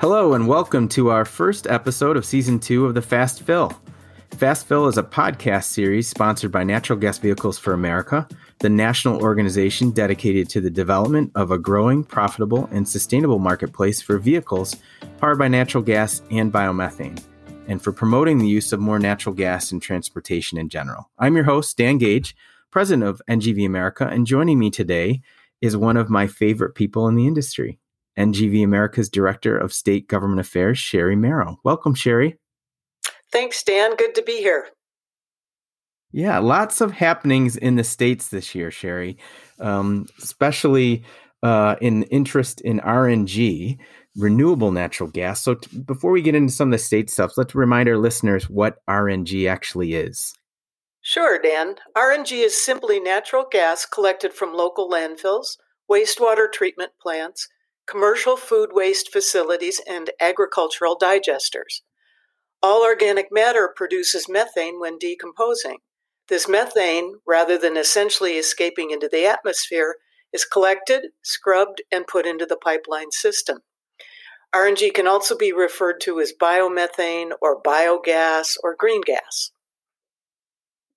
Hello, and welcome to our first episode of season two of the Fast Fill. Fast Fill is a podcast series sponsored by Natural Gas Vehicles for America, the national organization dedicated to the development of a growing, profitable, and sustainable marketplace for vehicles powered by natural gas and biomethane, and for promoting the use of more natural gas in transportation in general. I'm your host, Dan Gage, president of NGV America, and joining me today is one of my favorite people in the industry, NGV America's Director of State Government Affairs, Sherrie Merrow. Welcome, Sherrie. Thanks, Dan. Good to be here. Yeah, lots of happenings in the states this year, Sherrie, um, especially uh, in interest in RNG, renewable natural gas. So, t- before we get into some of the state stuff, let's remind our listeners what RNG actually is. Sure, Dan. RNG is simply natural gas collected from local landfills, wastewater treatment plants, commercial food waste facilities, and agricultural digesters. All organic matter produces methane when decomposing. This methane, rather than essentially escaping into the atmosphere, is collected, scrubbed, and put into the pipeline system. RNG can also be referred to as biomethane or biogas or green gas.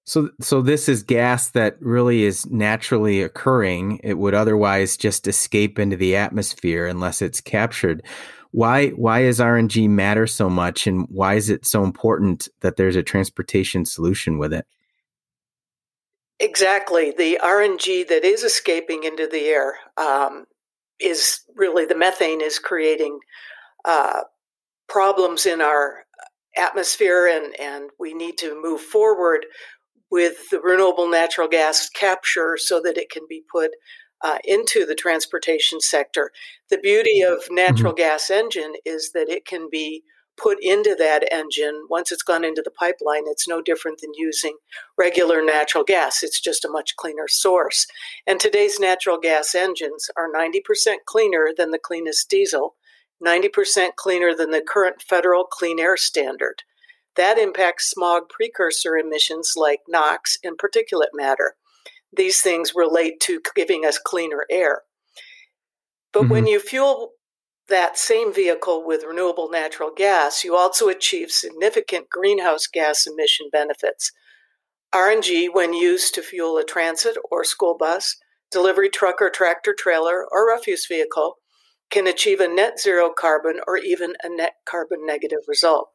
So, so this is gas that really is naturally occurring. It would otherwise just escape into the atmosphere unless it's captured. Why, why is RNG matter so much, and why is it so important that there's a transportation solution with it? Exactly, the RNG that is escaping into the air um, is really the methane is creating uh, problems in our atmosphere, and and we need to move forward with the renewable natural gas capture so that it can be put uh, into the transportation sector. The beauty of natural mm-hmm. gas engine is that it can be put into that engine. Once it's gone into the pipeline it's no different than using regular natural gas. It's just a much cleaner source. And today's natural gas engines are 90% cleaner than the cleanest diesel 90% cleaner than the current federal clean air standard that impacts smog precursor emissions like NOx and particulate matter. These things relate to giving us cleaner air. But mm-hmm. when you fuel that same vehicle with renewable natural gas, you also achieve significant greenhouse gas emission benefits. RNG, when used to fuel a transit or school bus, delivery truck or tractor trailer, or refuse vehicle, can achieve a net zero carbon or even a net carbon negative result.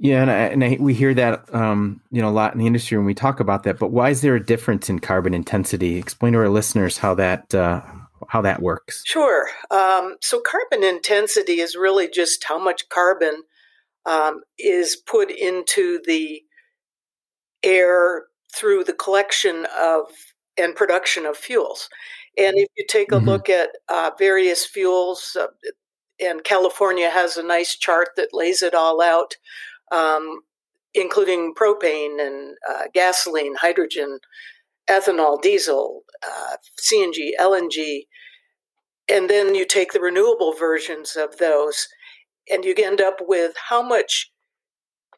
Yeah, and, I, and I, we hear that um, you know a lot in the industry when we talk about that. But why is there a difference in carbon intensity? Explain to our listeners how that uh, how that works. Sure. Um, so carbon intensity is really just how much carbon um, is put into the air through the collection of and production of fuels. And if you take a mm-hmm. look at uh, various fuels, uh, and California has a nice chart that lays it all out um, including propane and uh, gasoline, hydrogen, ethanol, diesel, uh, CNG, LNG. And then you take the renewable versions of those, and you end up with how much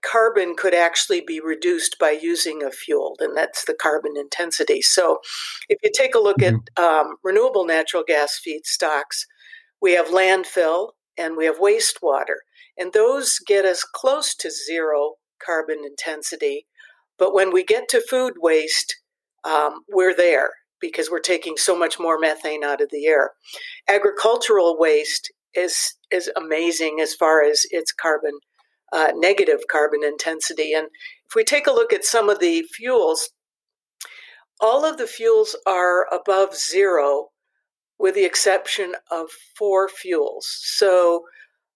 carbon could actually be reduced by using a fuel, and that's the carbon intensity. So, if you take a look at mm-hmm. um, renewable natural gas feedstocks, we have landfill and we have wastewater. And those get us close to zero carbon intensity. But when we get to food waste, um, we're there because we're taking so much more methane out of the air. Agricultural waste is is amazing as far as its carbon uh, negative carbon intensity. And if we take a look at some of the fuels, all of the fuels are above zero, with the exception of four fuels. So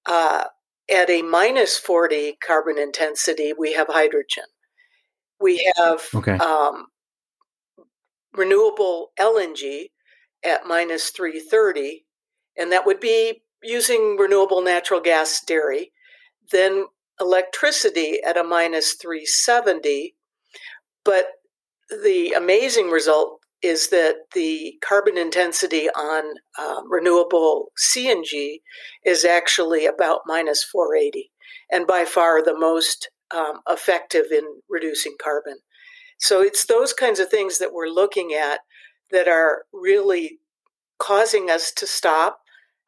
uh, at a minus 40 carbon intensity, we have hydrogen. We have okay. um, renewable LNG at minus 330, and that would be using renewable natural gas dairy. Then electricity at a minus 370. But the amazing result is that the carbon intensity on um, renewable CNG is actually about minus 480, and by far the most um, effective in reducing carbon. So it's those kinds of things that we're looking at that are really causing us to stop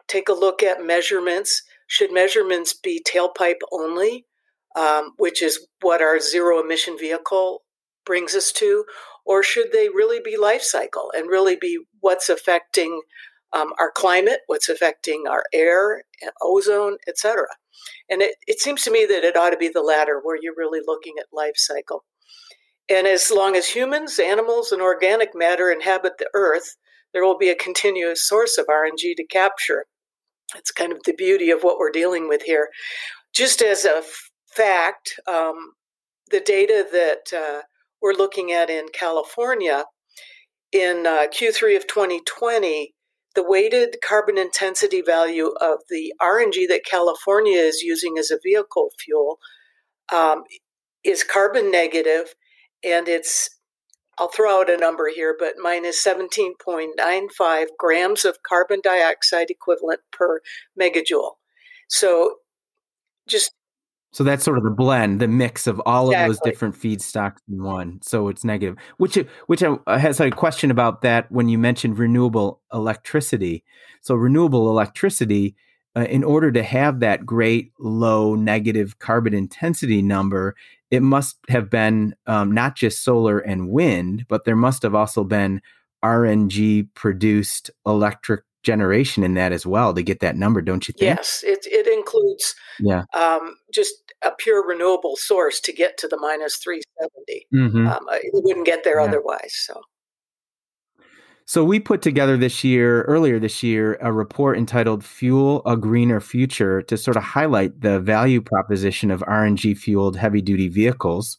take a look at measurements. Should measurements be tailpipe only, um, which is what our zero emission vehicle brings us to, or should they really be life cycle and really be what's affecting um, our climate, what's affecting our air, ozone, etc. And it, it seems to me that it ought to be the latter, where you're really looking at life cycle. And as long as humans, animals, and organic matter inhabit the earth, there will be a continuous source of RNG to capture. It's kind of the beauty of what we're dealing with here. Just as a f- fact, um, the data that uh, we're looking at in California in uh, Q3 of 2020, the weighted carbon intensity value of the RNG that California is using as a vehicle fuel um, is carbon negative and it's I'll throw out a number here, but minus 17.95 grams of carbon dioxide equivalent per megajoule. So just so that's sort of the blend, the mix of all exactly. of those different feedstocks in one. So it's negative. Which which has a question about that when you mentioned renewable electricity. So renewable electricity, uh, in order to have that great low negative carbon intensity number, it must have been um, not just solar and wind, but there must have also been RNG produced electric generation in that as well to get that number, don't you think? Yes, it, it includes yeah. Um, just a pure renewable source to get to the minus 370. Mm-hmm. Um, it wouldn't get there yeah. otherwise. So. So we put together this year, earlier this year, a report entitled "Fuel a Greener Future" to sort of highlight the value proposition of RNG fueled heavy duty vehicles.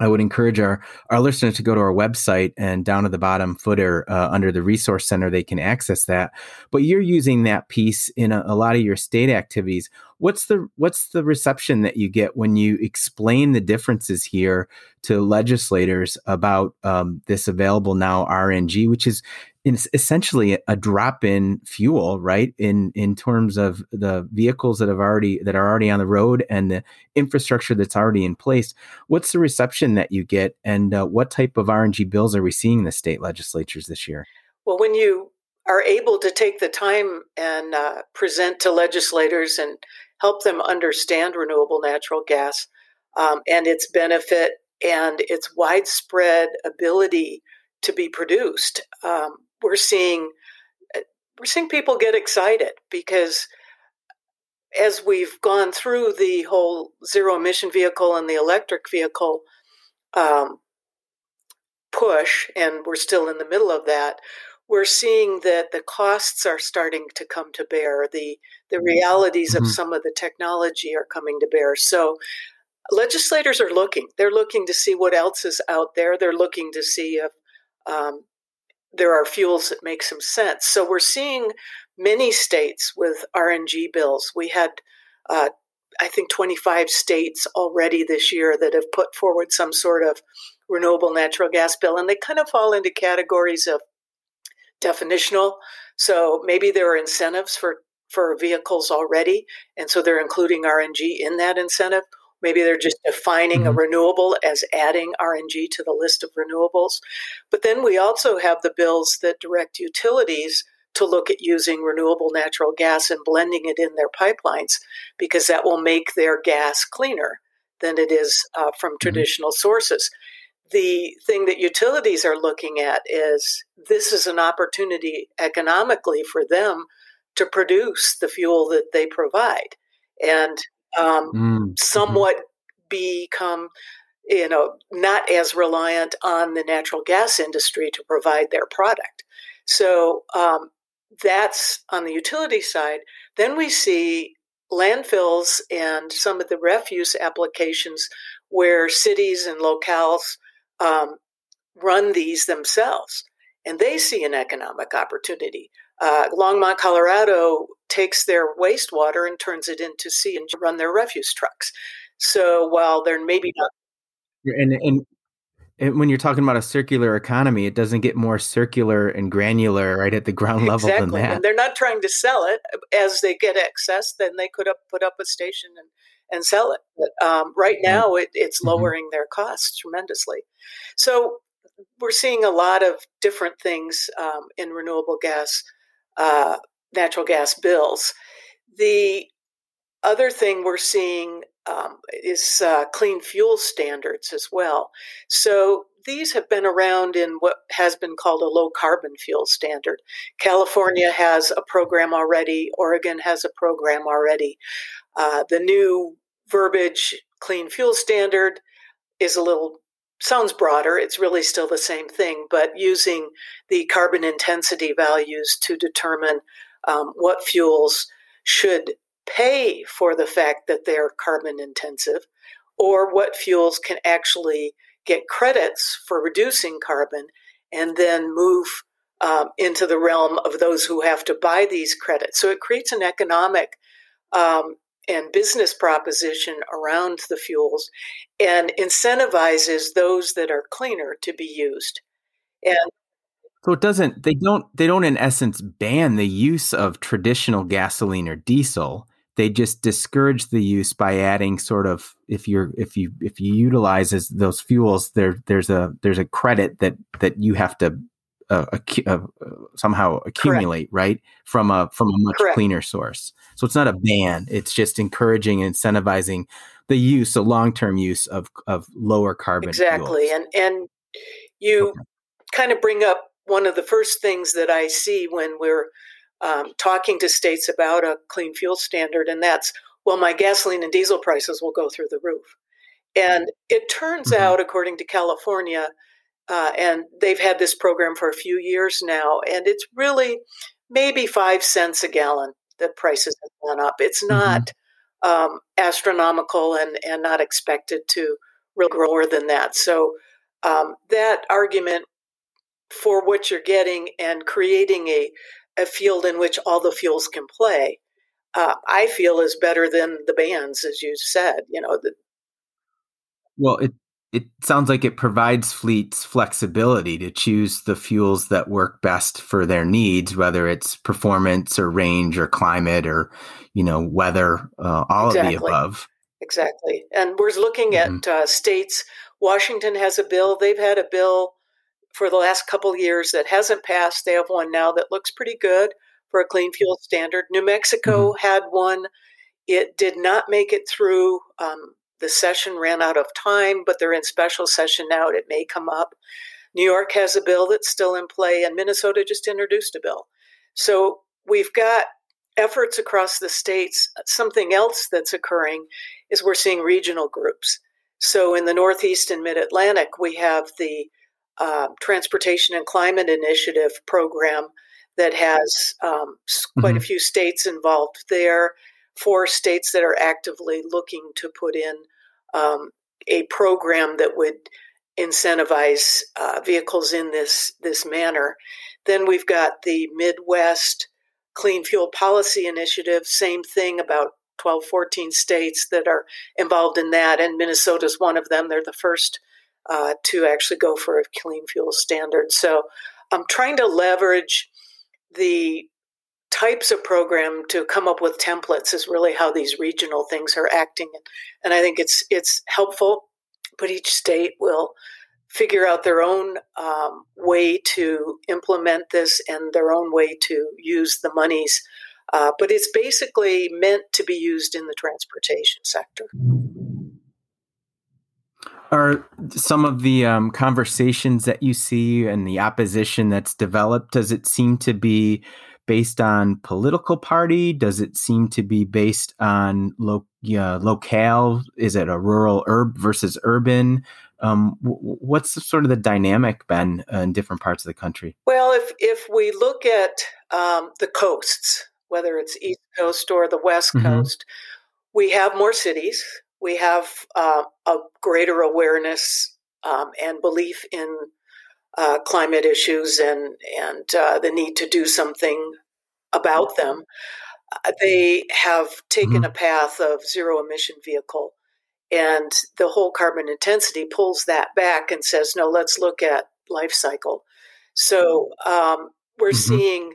I would encourage our, our listeners to go to our website and down at the bottom footer uh, under the resource center, they can access that. But you're using that piece in a, a, lot of your state activities. What's the what's the reception that you get when you explain the differences here to legislators about um, this available now RNG, which is it's essentially a drop in fuel, right? In in terms of the vehicles that have already that are already on the road and the infrastructure that's already in place. What's the reception that you get, and uh, what type of RNG bills are we seeing in the state legislatures this year? Well, when you are able to take the time and uh, present to legislators and help them understand renewable natural gas um, and its benefit and its widespread ability to be produced. Um, we're seeing uh, we're seeing people get excited because as we've gone through the whole zero emission vehicle and the electric vehicle um, push, and we're still in the middle of that, we're seeing that the costs are starting to come to bear. The the mm-hmm. realities mm-hmm. of some of the technology are coming to bear. So legislators are looking. They're looking to see what else is out there. They're looking to see if um, there are fuels that make some sense. So we're seeing many states with RNG bills. We had, uh, I think, 25 states already this year that have put forward some sort of renewable natural gas bill, and they kind of fall into categories of definitional. So maybe there are incentives for for vehicles already, and so they're including RNG in that incentive, Maybe they're just defining mm-hmm. a renewable as adding RNG to the list of renewables. But then we also have the bills that direct utilities to look at using renewable natural gas and blending it in their pipelines because that will make their gas cleaner than it is uh, from mm-hmm. traditional sources. The thing that utilities are looking at is this is an opportunity economically for them to produce the fuel that they provide. And um, mm. somewhat become you know not as reliant on the natural gas industry to provide their product. So um, that's on the utility side. Then we see landfills and some of the refuse applications where cities and locales um, run these themselves and they see an economic opportunity uh, Longmont, Colorado takes their wastewater and turns it into sea and run their refuse trucks. So while they're maybe not. And, and, and when you're talking about a circular economy, it doesn't get more circular and granular right at the ground level exactly. than that. And they're not trying to sell it as they get excess. Then they could up, put up a station and, and sell it. But um, right now, it, it's mm-hmm. lowering mm-hmm. their costs tremendously. So we're seeing a lot of different things um, in renewable gas uh, natural gas bills. The other thing we're seeing um, is uh, clean fuel standards as well. So these have been around in what has been called a low carbon fuel standard. California has a program already, Oregon has a program already. Uh, the new verbiage, clean fuel standard, is a little sounds broader. It's really still the same thing, but using the carbon intensity values to determine um, what fuels should pay for the fact that they're carbon intensive or what fuels can actually get credits for reducing carbon and then move um, into the realm of those who have to buy these credits. So it creates an economic um, and business proposition around the fuels and incentivizes those that are cleaner to be used. And so it doesn't they don't they don't in essence ban the use of traditional gasoline or diesel they just discourage the use by adding sort of if you're if you if you utilize those fuels there there's a there's a credit that that you have to uh, uh, somehow accumulate Correct. right from a from a much Correct. cleaner source so it's not a ban it's just encouraging and incentivizing the use the long-term use of of lower carbon exactly fuels. and and you okay. kind of bring up one of the first things that i see when we're um, talking to states about a clean fuel standard, and that's, well, my gasoline and diesel prices will go through the roof. And it turns mm-hmm. out, according to California, uh, and they've had this program for a few years now, and it's really maybe five cents a gallon that prices have gone up. It's mm-hmm. not mm-hmm. um, astronomical and, and not expected to really grow more than that. So um, that argument for what you're getting and creating a a field in which all the fuels can play, uh, I feel is better than the bans, as you said. You know, the, well, it it sounds like it provides fleets flexibility to choose the fuels that work best for their needs, whether it's performance or range or climate or you know weather, uh, all exactly. of the above. Exactly, and we're looking mm-hmm. at uh, states. Washington has a bill; they've had a bill for the last couple years that hasn't passed. They have one now that looks pretty good for a clean fuel standard. New Mexico mm-hmm. had one. It did not make it through. Um, the session ran out of time, but they're in special session now. and It may come up. New York has a bill that's still in play, and Minnesota just introduced a bill. So we've got efforts across the states. Something else that's occurring is we're seeing regional groups. So in the Northeast and Mid Atlantic, we have the uh, Transportation and Climate Initiative program that has um, quite mm-hmm. a few states involved there. Four states that are actively looking to put in um, a program that would incentivize uh, vehicles in this this manner. Then we've got the Midwest Clean Fuel Policy Initiative. Same thing, about 12, 14 states that are involved in that, and Minnesota is one of them. They're the first uh, to actually go for a clean fuel standard. So I'm trying to leverage the types of program to come up with templates is really how these regional things are acting. And i think it's it's helpful but each state will figure out their own um, way to implement this and their own way to use the monies. Uh, but it's basically meant to be used in the transportation sector. Are some of the um, conversations that you see and the opposition that's developed does it seem to be based on political party? Does it seem to be based on lo- uh, locale? Is it a rural urb versus urban? Um, w- what's the, sort of the dynamic been uh, in different parts of the country? Well if if we look at um, the coasts whether it's east coast or the west mm-hmm. coast we have more cities. We have uh, a greater awareness um, and belief in uh, climate issues and and uh, the need to do something about them. Uh, they have taken mm-hmm. a path of zero emission vehicle, and the whole carbon intensity pulls that back and says, no, let's look at life cycle. So um, we're mm-hmm. seeing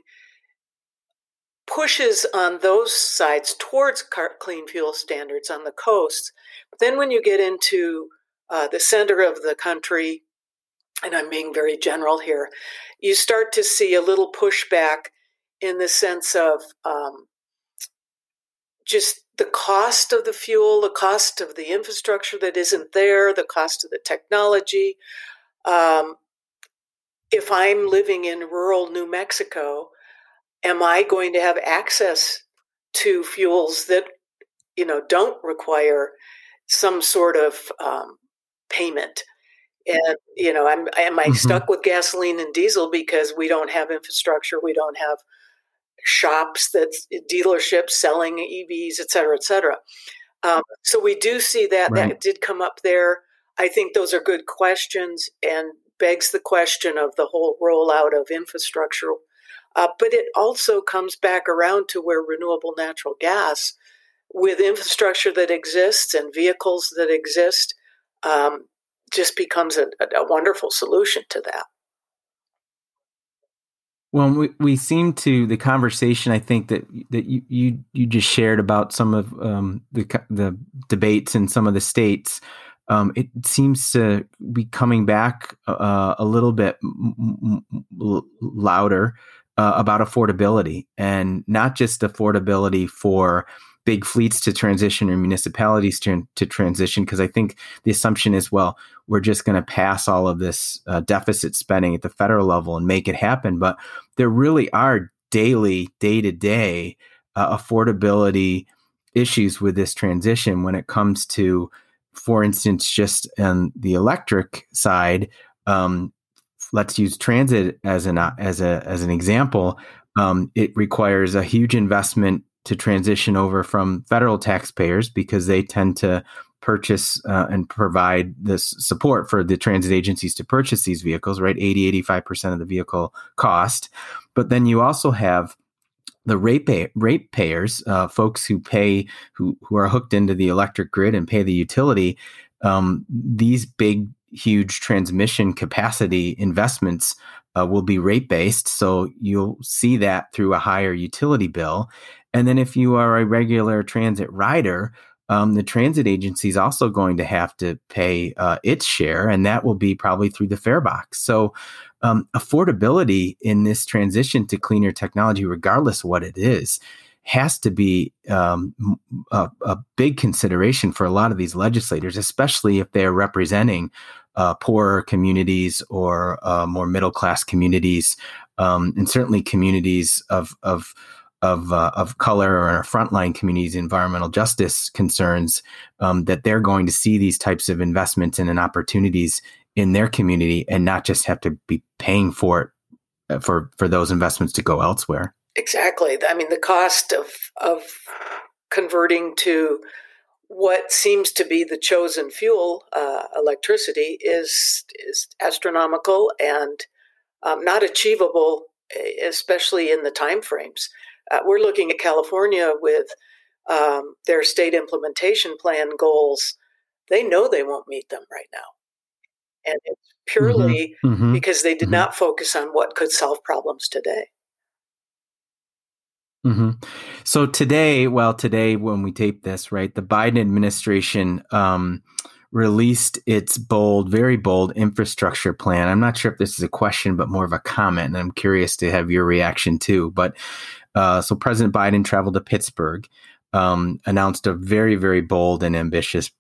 pushes on those sides towards clean fuel standards on the coast. But then when you get into uh, the center of the country, and I'm being very general here, you start to see a little pushback in the sense of um, just the cost of the fuel, the cost of the infrastructure that isn't there, the cost of the technology. Um, if I'm living in rural New Mexico, am I going to have access to fuels that you know don't require some sort of um, payment? And you know, I'm am I mm-hmm. stuck with gasoline and diesel because we don't have infrastructure, we don't have shops that dealerships selling EVs, et cetera, et cetera. Um, so we do see that right. that did come up there. I think those are good questions and begs the question of the whole rollout of infrastructure. Uh, but it also comes back around to where renewable natural gas, with infrastructure that exists and vehicles that exist, um, just becomes a, a wonderful solution to that. Well, we, we seem to the conversation. I think that that you you, you just shared about some of um, the the debates in some of the states. Um, it seems to be coming back uh, a little bit m- m- louder uh, about affordability, and not just affordability for big fleets to transition or municipalities to, to transition because I think the assumption is well we're just going to pass all of this uh, deficit spending at the federal level and make it happen. But there really are daily day to day affordability issues with this transition when it comes to for instance just on the electric side um, let's use transit as an as a as an example um, it requires a huge investment to transition over from federal taxpayers because they tend to purchase uh, and provide this support for the transit agencies to purchase these vehicles, right? 80, 85% of the vehicle cost. But then you also have the rate, rate payers, uh, folks who pay, who, who are hooked into the electric grid and pay the utility. Um, these big, huge transmission capacity investments uh, will be rate based. So you'll see that through a higher utility bill. And then if you are a regular transit rider, um, the transit agency is also going to have to pay uh, its share, and that will be probably through the fare box. So, um, affordability in this transition to cleaner technology, regardless what it is, has to be um, a, a, big consideration for a lot of these legislators, especially if they are representing uh, poorer communities or uh, more middle class communities, um, and certainly communities of of of uh, of color or in frontline communities, environmental justice concerns, um, that they're going to see these types of investments and opportunities in their community, and not just have to be paying for it uh, for for those investments to go elsewhere. Exactly. I mean, the cost of of converting to what seems to be the chosen fuel, uh, electricity, is is astronomical and um, not achievable, especially in the time frames. Uh, we're looking at California with um, their state implementation plan goals. They know they won't meet them right now. And it's purely mm-hmm. mm-hmm. because they did mm-hmm. not focus on what could solve problems today. Mm-hmm. So today, well, today when we tape this, right, the Biden administration um, released its bold, very bold infrastructure plan. I'm not sure if this is a question, but more of a comment, and I'm curious to have your reaction too. But uh, so President Biden traveled to Pittsburgh, um, announced a very, very bold and ambitious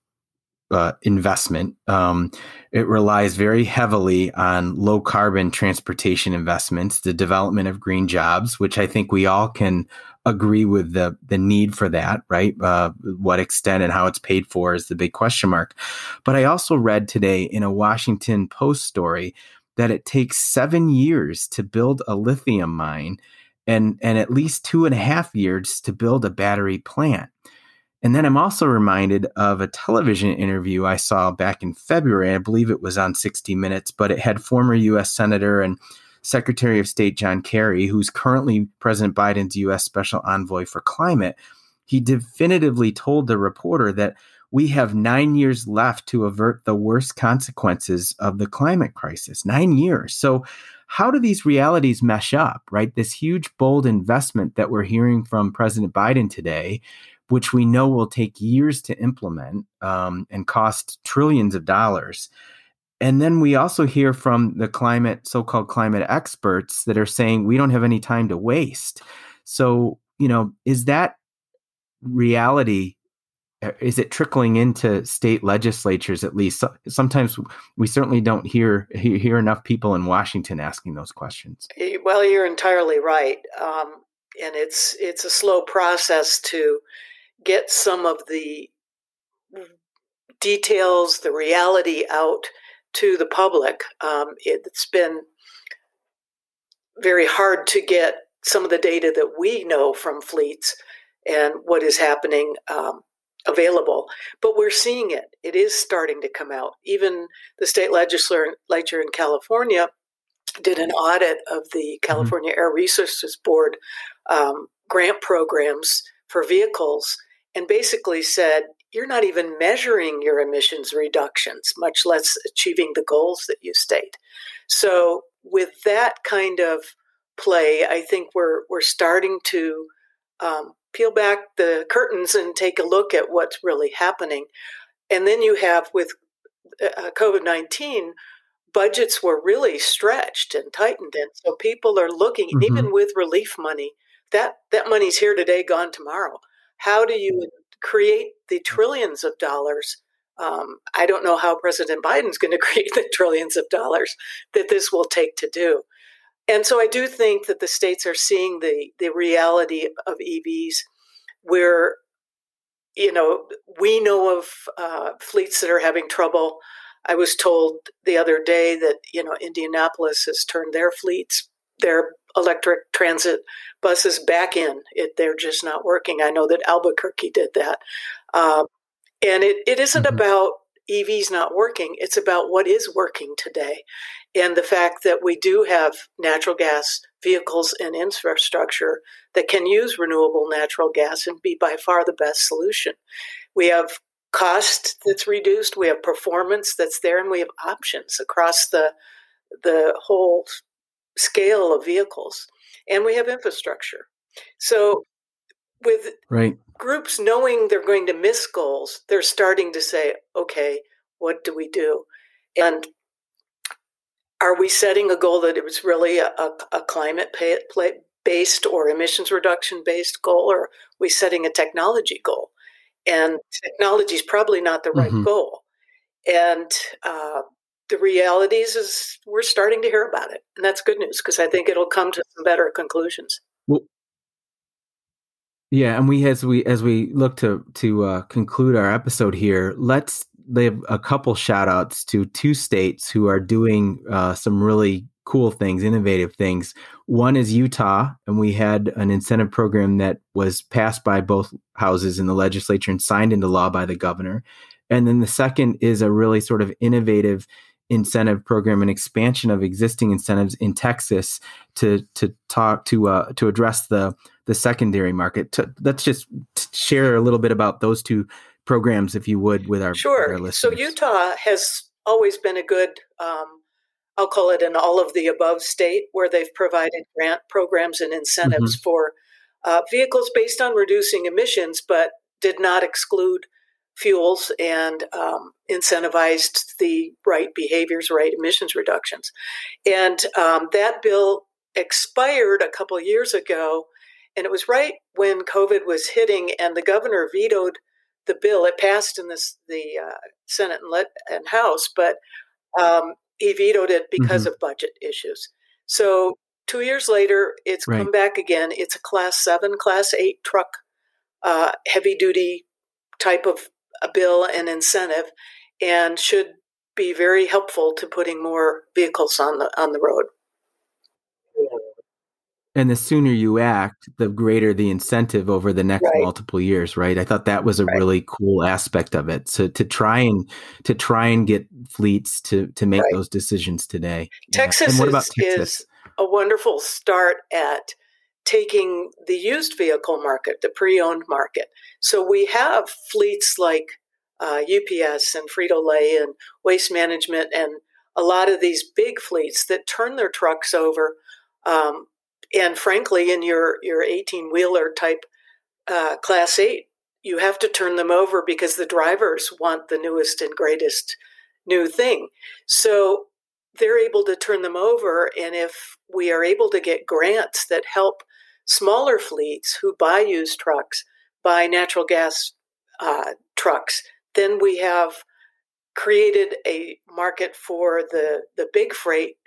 uh, investment. Um, it relies very heavily on low carbon transportation investments, the development of green jobs, which I think we all can agree with the the need for that, right? Uh, what extent and how it's paid for is the big question mark. But I also read today in a Washington Post story that it takes seven years to build a lithium mine and and at least two and a half years to build a battery plant. And then I'm also reminded of a television interview I saw back in February. I believe it was on 60 Minutes, but it had former U.S. Senator and Secretary of State John Kerry, who's currently President Biden's U.S. Special Envoy for Climate. He definitively told the reporter that we have nine years left to avert the worst consequences of the climate crisis. Nine years. So how do these realities mesh up, right? This huge, bold investment that we're hearing from President Biden today, which we know will take years to implement um, and cost trillions of dollars. and then we also hear from the climate so-called climate experts that are saying we don't have any time to waste so you know is that reality is it trickling into state legislatures at least? Sometimes we certainly don't hear hear enough people in washington asking those questions. Well you're entirely right um, and it's it's a slow process to get some of the details the reality out to the public. Um, it's been very hard to get some of the data that we know from fleets and what is happening um, available. But we're seeing it. It is starting to come out. Even the state legislature in California did an audit of the mm-hmm. California. Air Resources Board um, grant programs for vehicles and basically said, you're not even measuring your emissions reductions, much less achieving the goals that you state. So, with that kind of play, I think we're we're starting to um, peel back the curtains and take a look at what's really happening. And then you have with uh, uh COVID 19, budgets were really stretched and tightened. And so people are looking, mm-hmm. even with relief money, that, that money's here today, gone tomorrow. How do you create the trillions of dollars? Um, I don't know how President Biden's going to create the trillions of dollars that this will take to do. And so I do think that the states are seeing the the reality of EVs, where you know we know of uh, fleets that are having trouble. I was told the other day that you know Indianapolis has turned their fleets, their electric transit buses back in. It, they're just not working. I know that Albuquerque did that, uh, and it, it isn't mm-hmm. about EVs not working. It's about what is working today and the fact that we do have natural gas vehicles and infrastructure that can use renewable natural gas and be by far the best solution. We have cost that's reduced, we have performance that's there, and we have options across the the whole scale of vehicles, and we have infrastructure. So, with right. groups knowing they're going to miss goals, they're starting to say, "Okay, what do we do?" And are we setting a goal that it was really a, a, a climate pay, play, based or emissions reduction based goal, or are we setting a technology goal? And technology is probably not the right mm-hmm. goal. And uh, the realities is we're starting to hear about it, and that's good news because I think it'll come to some better conclusions. Yeah, and we as we as we look to to uh, conclude our episode here, let's they have a couple shout outs to two states who are doing uh, some really cool things, innovative things. One is Utah, and we had an incentive program that was passed by both houses in the legislature and signed into law by the governor. And then the second is a really sort of innovative incentive program and expansion of existing incentives in Texas to to talk to uh, to address the the secondary market. To, let's just share a little bit about those two programs, if you would, with our, sure. Our. So Utah has always been a good, um, I'll call it an all of the above state, where they've provided grant programs and incentives mm-hmm. for uh, vehicles based on reducing emissions, but did not exclude fuels and um, incentivized the right behaviors, right emissions reductions. And um, that bill expired a couple years ago, and it was right when COVID was hitting, and the governor vetoed the bill. It passed in this the uh, Senate and, let, and House, but um, he vetoed it because mm-hmm. of budget issues. So two years later, it's right. come back again. It's a Class Seven, Class Eight truck, uh, heavy duty type of a bill and incentive, and should be very helpful to putting more vehicles on the on the road. And the sooner you act, the greater the incentive over the next right. multiple years, right? I thought that was a right. really cool aspect of it. So to try and to try and get fleets to to make right. those decisions today. Texas, yeah. what about Texas is a wonderful start at taking the used vehicle market, the pre-owned market. So we have fleets like uh, UPS and Frito Lay and Waste Management and a lot of these big fleets that turn their trucks over um, and frankly, in your your eighteen wheeler type uh, class eight, you have to turn them over because the drivers want the newest and greatest new thing. So they're able to turn them over. And if we are able to get grants that help smaller fleets who buy used trucks buy natural gas uh, trucks, then we have created a market for the, the big freight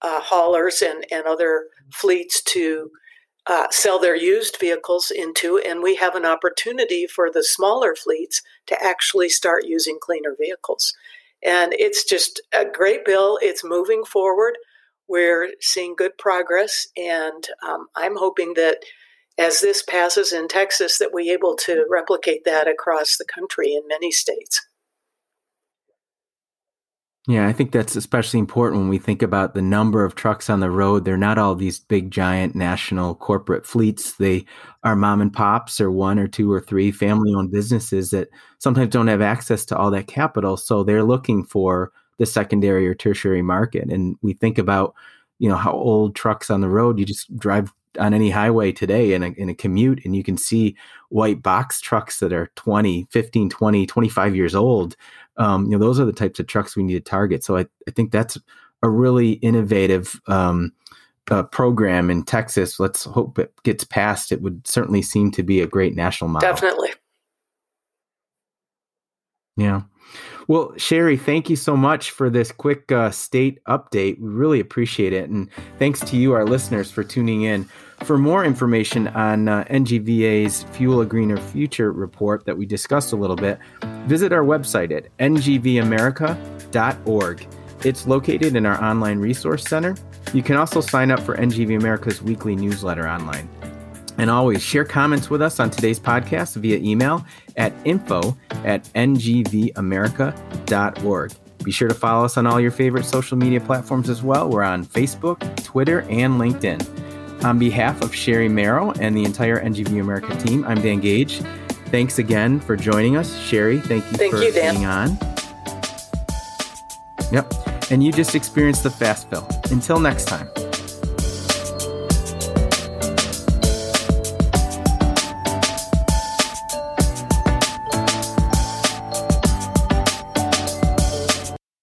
uh, haulers and, and other fleets to uh, sell their used vehicles into, and we have an opportunity for the smaller fleets to actually start using cleaner vehicles. And it's just a great bill. It's moving forward. We're seeing good progress, and um, I'm hoping that as this passes in Texas, that we're able to replicate that across the country in many states. Yeah, I think that's especially important when we think about the number of trucks on the road. They're not all these big, giant national corporate fleets. They are mom and pops or one or two or three family owned businesses that sometimes don't have access to all that capital. So they're looking for the secondary or tertiary market. And we think about, you know, how old trucks on the road, you just drive on any highway today in a, in a commute and you can see white box trucks that are 20 15 20 25 years old. Um, you know those are the types of trucks we need to target. So i, I think that's a really innovative um, uh, program in texas. Let's hope it gets passed. It would certainly seem to be a great national model. Definitely. Yeah well, Sherrie, thank you so much for this quick uh, state update. We really appreciate it. And thanks to you, our listeners, for tuning in. For more information on uh, NGVA's Fuel a Greener Future report that we discussed a little bit, visit our website at ngvamerica.org. It's located in our online resource center. You can also sign up for NGV America's weekly newsletter online. And always share comments with us on today's podcast via email at info at ngvamerica.org. Be sure to follow us on all your favorite social media platforms as well. We're on Facebook, Twitter, and LinkedIn. On behalf of Sherrie Merrow and the entire NGV America team, I'm Dan Gage. Thanks again for joining us. Sherrie, thank you thank for you, being on. Yep. And you just experienced the fast fill. Until next time.